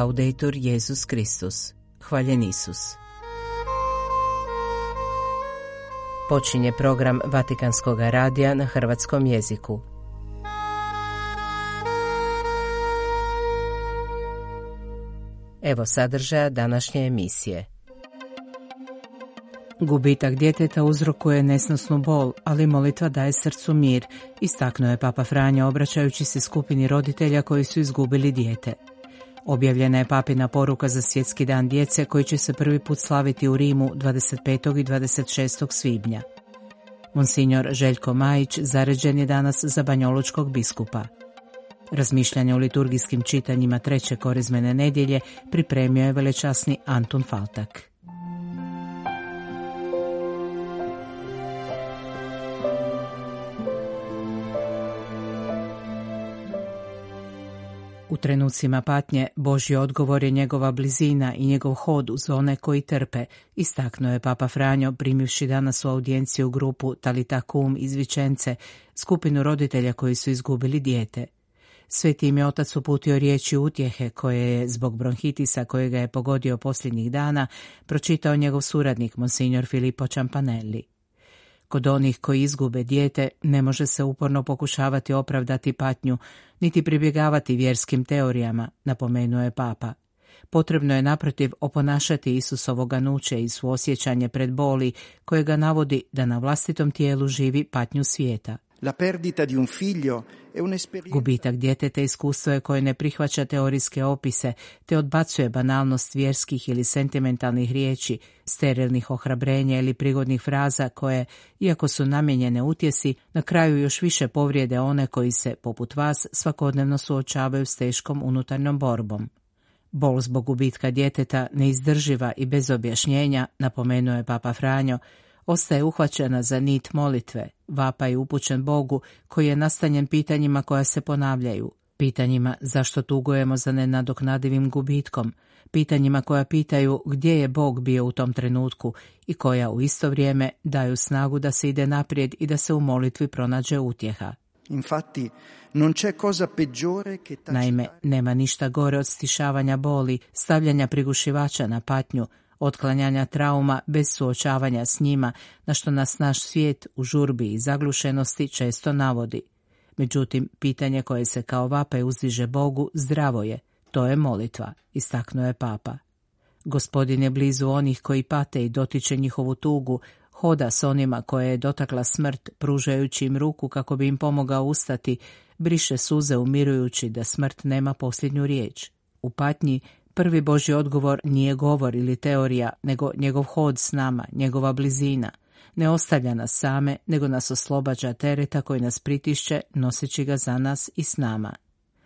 Laudetur Jezus Kristus. Hvaljen Isus. Počinje program Vatikanskog radija na hrvatskom jeziku. Evo sadržaja današnje emisije. Gubitak djeteta uzrokuje nesnosnu bol, ali molitva daje srcu mir, istaknuo je Papa Franja obraćajući se skupini roditelja koji su izgubili dijete. Objavljena je papina poruka za svjetski dan djece koji će se prvi put slaviti u Rimu 25. i 26. svibnja. Monsignor Željko Majić zaređen je danas za banjolučkog biskupa. Razmišljanje o liturgijskim čitanjima treće korizmene nedjelje pripremio je velečasni Antun Faltak. U trenucima patnje Božji odgovor je njegova blizina i njegov hod uz one koji trpe, istaknuo je Papa Franjo primivši danas u audijenciju grupu Talita Kum iz Vičence, skupinu roditelja koji su izgubili dijete. Sveti im je otac uputio riječi utjehe koje je zbog bronhitisa kojega je pogodio posljednjih dana pročitao njegov suradnik Monsignor Filippo Campanelli. Kod onih koji izgube dijete ne može se uporno pokušavati opravdati patnju, niti pribjegavati vjerskim teorijama, napomenuo je papa. Potrebno je naprotiv oponašati Isusovo ganuće i suosjećanje pred boli koje ga navodi da na vlastitom tijelu živi patnju svijeta. La perdita di un figlio Gubitak djeteta iskustvo je koje ne prihvaća teorijske opise te odbacuje banalnost vjerskih ili sentimentalnih riječi, sterilnih ohrabrenja ili prigodnih fraza koje, iako su namijenjene utjesi, na kraju još više povrijede one koji se, poput vas, svakodnevno suočavaju s teškom unutarnjom borbom. Bol zbog gubitka djeteta neizdrživa i bez objašnjenja, napomenuo je Papa Franjo, ostaje uhvaćena za nit molitve, vapa je upućen Bogu koji je nastanjen pitanjima koja se ponavljaju, pitanjima zašto tugujemo za nenadoknadivim gubitkom, pitanjima koja pitaju gdje je Bog bio u tom trenutku i koja u isto vrijeme daju snagu da se ide naprijed i da se u molitvi pronađe utjeha. Infatti, non c'è cosa peggiore che Naime, nema ništa gore od stišavanja boli, stavljanja prigušivača na patnju, otklanjanja trauma bez suočavanja s njima, na što nas naš svijet u žurbi i zaglušenosti često navodi. Međutim, pitanje koje se kao vape uzdiže Bogu zdravo je, to je molitva, istaknuo je papa. Gospodin je blizu onih koji pate i dotiče njihovu tugu, hoda s onima koje je dotakla smrt, pružajući im ruku kako bi im pomogao ustati, briše suze umirujući da smrt nema posljednju riječ. U patnji Prvi Boži odgovor nije govor ili teorija, nego njegov hod s nama, njegova blizina. Ne ostavlja nas same, nego nas oslobađa tereta koji nas pritišće, noseći ga za nas i s nama.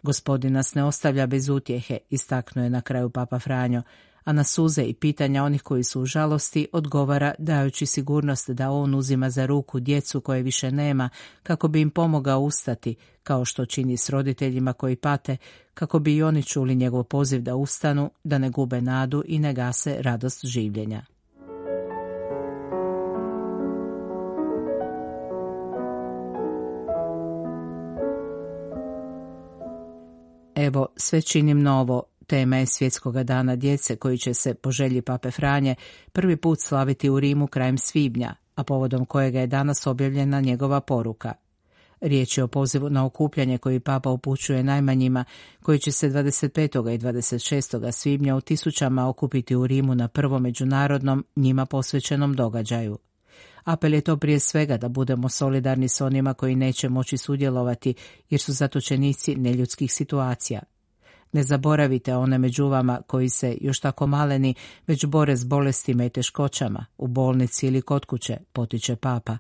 Gospodin nas ne ostavlja bez utjehe, istaknuo je na kraju Papa Franjo, a na suze i pitanja onih koji su u žalosti odgovara dajući sigurnost da on uzima za ruku djecu koje više nema kako bi im pomogao ustati, kao što čini s roditeljima koji pate, kako bi i oni čuli njegov poziv da ustanu, da ne gube nadu i ne gase radost življenja. Evo, sve činim novo, Tema je svjetskoga dana djece koji će se po želji Pape Franje prvi put slaviti u Rimu krajem svibnja, a povodom kojega je danas objavljena njegova poruka. Riječ je o pozivu na okupljanje koji Papa upućuje najmanjima, koji će se 25. i 26. svibnja u tisućama okupiti u Rimu na prvom međunarodnom njima posvećenom događaju. Apel je to prije svega da budemo solidarni s onima koji neće moći sudjelovati jer su zatočenici neljudskih situacija, ne zaboravite one među vama koji se još tako maleni već bore s bolestima i teškoćama u bolnici ili kod kuće, potiče papa.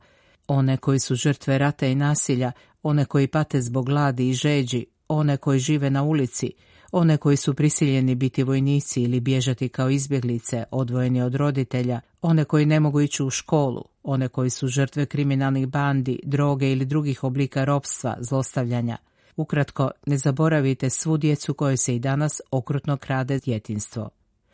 One koji su žrtve rata i nasilja, one koji pate zbog gladi i žeđi, one koji žive na ulici, one koji su prisiljeni biti vojnici ili bježati kao izbjeglice, odvojeni od roditelja, one koji ne mogu ići u školu, one koji su žrtve kriminalnih bandi, droge ili drugih oblika ropstva, zlostavljanja – Ukratko, ne zaboravite svu djecu koje se i danas okrutno krade djetinstvo.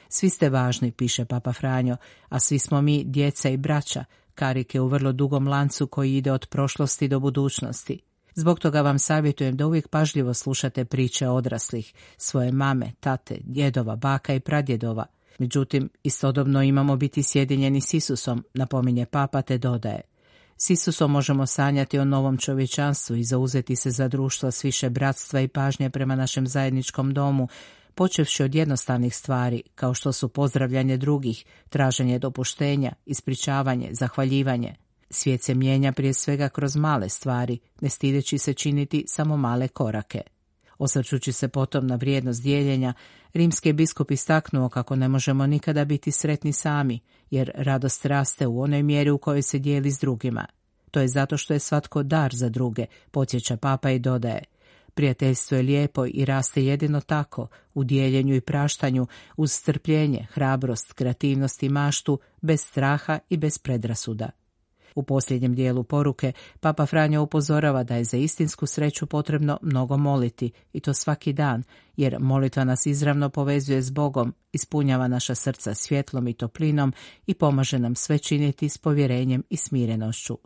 Svi ste važni, piše Papa Franjo, a svi smo mi djeca i braća, karike u vrlo dugom lancu koji ide od prošlosti do budućnosti. Zbog toga vam savjetujem da uvijek pažljivo slušate priče odraslih, svoje mame, tate, djedova, baka i pradjedova. Međutim, istodobno imamo biti sjedinjeni s Isusom, napominje papa te dodaje. S Isusom možemo sanjati o novom čovječanstvu i zauzeti se za društvo s više bratstva i pažnje prema našem zajedničkom domu, počevši od jednostavnih stvari, kao što su pozdravljanje drugih, traženje dopuštenja, ispričavanje, zahvaljivanje. Svijet se mijenja prije svega kroz male stvari, ne stideći se činiti samo male korake. Osvrćući se potom na vrijednost dijeljenja, rimski je biskup istaknuo kako ne možemo nikada biti sretni sami, jer radost raste u onoj mjeri u kojoj se dijeli s drugima. To je zato što je svatko dar za druge, podsjeća papa i dodaje. Prijateljstvo je lijepo i raste jedino tako, u dijeljenju i praštanju, uz strpljenje, hrabrost, kreativnost i maštu, bez straha i bez predrasuda. U posljednjem dijelu poruke Papa Franjo upozorava da je za istinsku sreću potrebno mnogo moliti i to svaki dan, jer molitva nas izravno povezuje s Bogom, ispunjava naša srca svjetlom i toplinom i pomaže nam sve činiti s povjerenjem i smirenošću.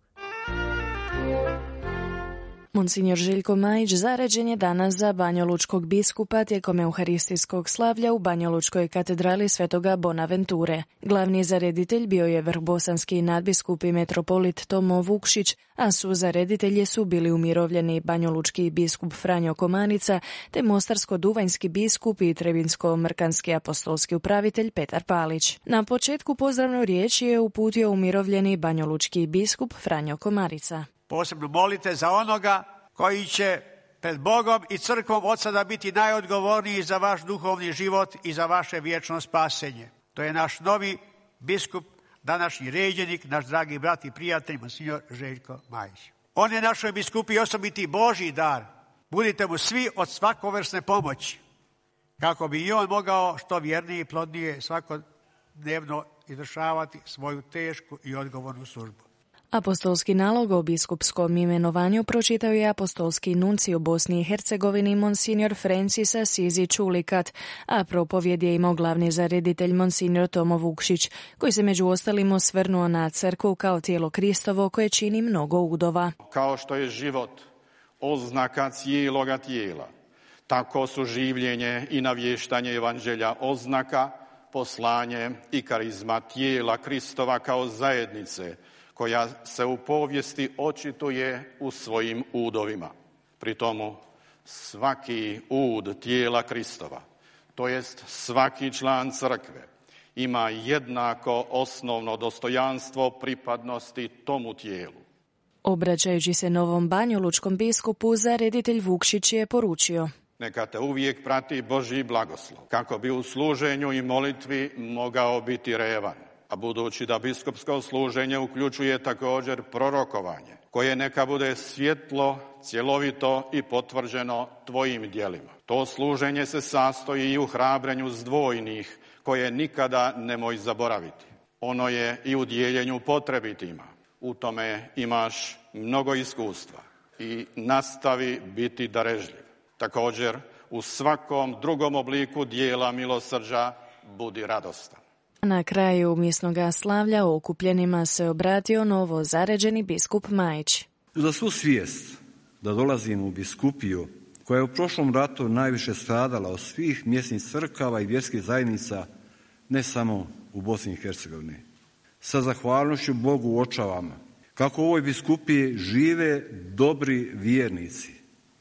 Monsignor Željko Majić zaređen je danas za Banjolučkog biskupa tijekom euharistijskog slavlja u Banjolučkoj katedrali Svetoga Bonaventure. Glavni zareditelj bio je vrhbosanski nadbiskup i metropolit Tomo Vukšić, a su zareditelji su bili umirovljeni Banjolučki biskup Franjo Komanica te Mostarsko-Duvanjski biskup i Trebinsko-Mrkanski apostolski upravitelj Petar Palić. Na početku pozdravnu riječ je uputio umirovljeni Banjolučki biskup Franjo Komarica posebno molite za onoga koji će pred Bogom i crkvom od sada biti najodgovorniji za vaš duhovni život i za vaše vječno spasenje. To je naš novi biskup, današnji ređenik, naš dragi brat i prijatelj, monsignor Željko Majić. On je našoj biskupi osobiti Božji dar. Budite mu svi od svakovrsne pomoći, kako bi i on mogao što vjernije i plodnije svakodnevno izvršavati svoju tešku i odgovornu službu. Apostolski nalog o biskupskom imenovanju pročitao je apostolski nunci u Bosni i Hercegovini Monsignor Francis Asizi Čulikat, a propovjed je imao glavni zareditelj Monsignor Tomo Vukšić, koji se među ostalim osvrnuo na crkvu kao tijelo Kristovo koje čini mnogo udova. Kao što je život oznaka cijeloga tijela, tako su življenje i navještanje evanđelja oznaka, poslanje i karizma tijela Kristova kao zajednice, koja se u povijesti očituje u svojim udovima. Pri tomu svaki ud tijela Kristova, to jest svaki član crkve, ima jednako osnovno dostojanstvo pripadnosti tomu tijelu. Obraćajući se novom banjolučkom biskupu, zareditelj Vukšić je poručio. Neka te uvijek prati Boži blagoslov, kako bi u služenju i molitvi mogao biti revan a budući da biskupsko služenje uključuje također prorokovanje, koje neka bude svjetlo, cjelovito i potvrđeno tvojim djelima. To služenje se sastoji i u hrabrenju zdvojnih, koje nikada nemoj zaboraviti. Ono je i u dijeljenju potrebitima. U tome imaš mnogo iskustva i nastavi biti darežljiv. Također, u svakom drugom obliku dijela milosrđa budi radostan. Na kraju mjesnog slavlja okupljenima se obratio novo zaređeni biskup Majić. Za svu svijest da dolazim u biskupiju koja je u prošlom ratu najviše stradala od svih mjesnih crkava i vjerskih zajednica ne samo u Bosni i Hercegovini. Sa zahvalnošću Bogu uočavam kako u ovoj biskupiji žive dobri vjernici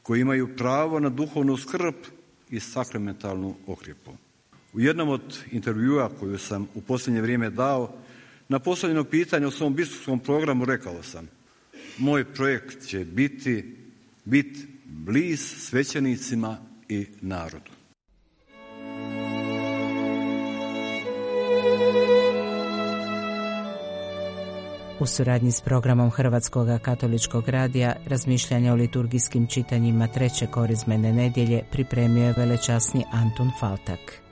koji imaju pravo na duhovnu skrb i sakramentalnu okrjepu. U jednom od intervjua koju sam u posljednje vrijeme dao, na posljedno pitanje o svom biskupskom programu rekao sam moj projekt će biti bit bliz svećenicima i narodu. U suradnji s programom Hrvatskog katoličkog radija razmišljanje o liturgijskim čitanjima treće korizmene nedjelje pripremio je velečasni Antun Faltak.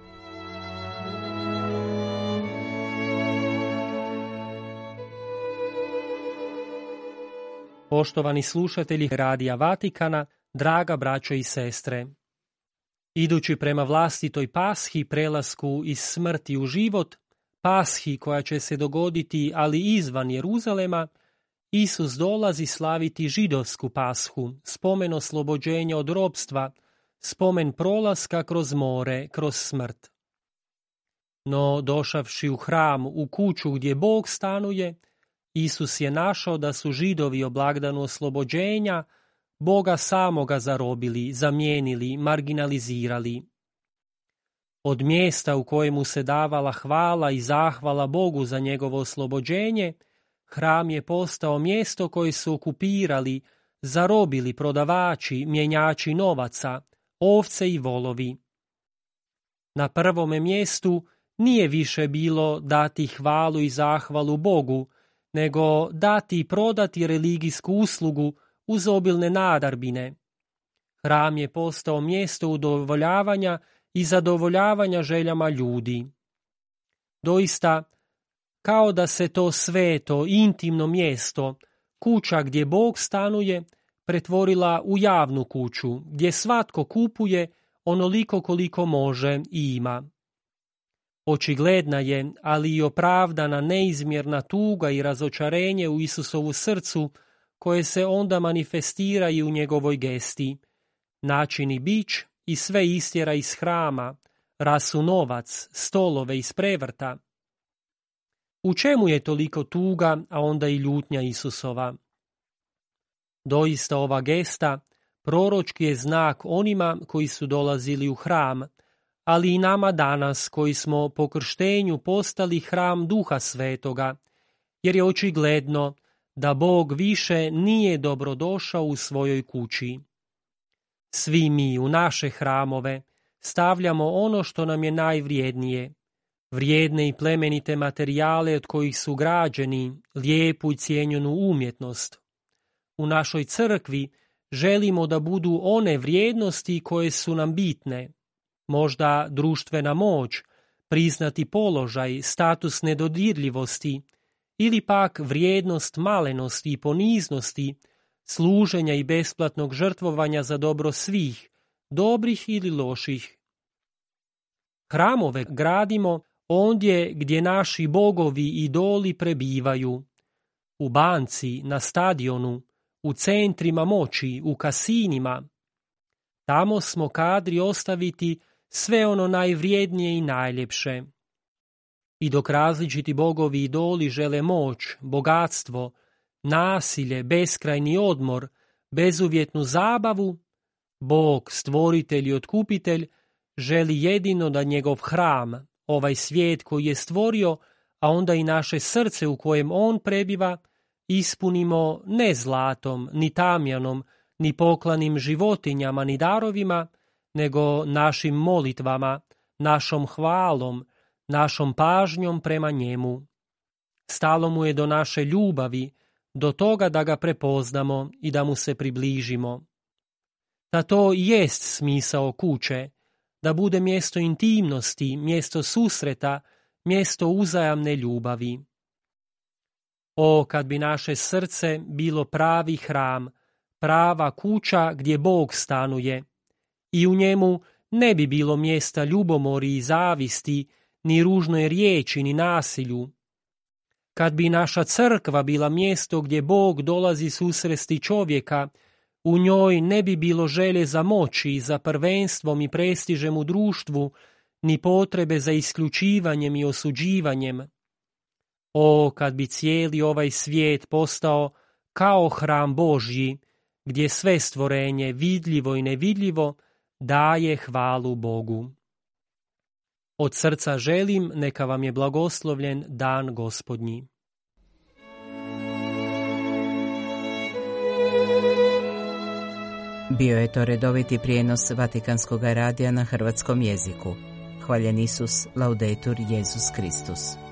Poštovani slušatelji Radija Vatikana, draga braćo i sestre. Idući prema vlastitoj pashi prelasku iz smrti u život, pashi koja će se dogoditi ali izvan Jeruzalema, Isus dolazi slaviti židovsku pashu, spomen oslobođenja od robstva, spomen prolaska kroz more, kroz smrt. No, došavši u hram, u kuću gdje Bog stanuje, Isus je našao da su židovi o blagdanu oslobođenja Boga samoga zarobili, zamijenili, marginalizirali. Od mjesta u kojemu se davala hvala i zahvala Bogu za njegovo oslobođenje, hram je postao mjesto koje su okupirali, zarobili prodavači, mjenjači novaca, ovce i volovi. Na prvome mjestu nije više bilo dati hvalu i zahvalu Bogu, nego dati i prodati religijsku uslugu uz obilne nadarbine. Hram je postao mjesto udovoljavanja i zadovoljavanja željama ljudi. Doista, kao da se to sveto, intimno mjesto, kuća gdje Bog stanuje, pretvorila u javnu kuću, gdje svatko kupuje onoliko koliko može i ima. Očigledna je, ali i opravdana neizmjerna tuga i razočarenje u Isusovu srcu, koje se onda manifestira i u njegovoj gesti. Načini bić i sve istjera iz hrama, rasu novac, stolove iz prevrta. U čemu je toliko tuga, a onda i ljutnja Isusova? Doista ova gesta proročki je znak onima koji su dolazili u hram, ali i nama danas koji smo po krštenju postali hram duha svetoga, jer je očigledno da Bog više nije dobrodošao u svojoj kući. Svi mi u naše hramove stavljamo ono što nam je najvrijednije, vrijedne i plemenite materijale od kojih su građeni, lijepu i cijenjenu umjetnost. U našoj crkvi želimo da budu one vrijednosti koje su nam bitne, možda društvena moć, priznati položaj, status nedodirljivosti ili pak vrijednost malenosti i poniznosti, služenja i besplatnog žrtvovanja za dobro svih, dobrih ili loših. Hramove gradimo ondje gdje naši bogovi i idoli prebivaju, u banci, na stadionu, u centrima moći, u kasinima. Tamo smo kadri ostaviti sve ono najvrijednije i najljepše. I dok različiti bogovi i idoli žele moć, bogatstvo, nasilje, beskrajni odmor, bezuvjetnu zabavu, Bog, stvoritelj i otkupitelj, želi jedino da njegov hram, ovaj svijet koji je stvorio, a onda i naše srce u kojem on prebiva, ispunimo ne zlatom, ni tamjanom, ni poklanim životinjama, ni darovima, nego našim molitvama, našom hvalom, našom pažnjom prema njemu. Stalo mu je do naše ljubavi, do toga da ga prepoznamo i da mu se približimo. Da to jest smisao kuće, da bude mjesto intimnosti, mjesto susreta, mjesto uzajamne ljubavi. O, kad bi naše srce bilo pravi hram, prava kuća gdje Bog stanuje, i u njemu ne bi bilo mjesta ljubomori i zavisti, ni ružnoj riječi, ni nasilju. Kad bi naša crkva bila mjesto gdje Bog dolazi susresti čovjeka, u njoj ne bi bilo želje za moći, za prvenstvom i prestižem u društvu, ni potrebe za isključivanjem i osuđivanjem. O, kad bi cijeli ovaj svijet postao kao hram Božji, gdje sve stvorenje, vidljivo i nevidljivo, daje hvalu Bogu. Od srca želim, neka vam je blagoslovljen dan gospodnji. Bio je to redoviti prijenos Vatikanskog radija na hrvatskom jeziku. Hvaljen Isus, laudetur Jezus Kristus.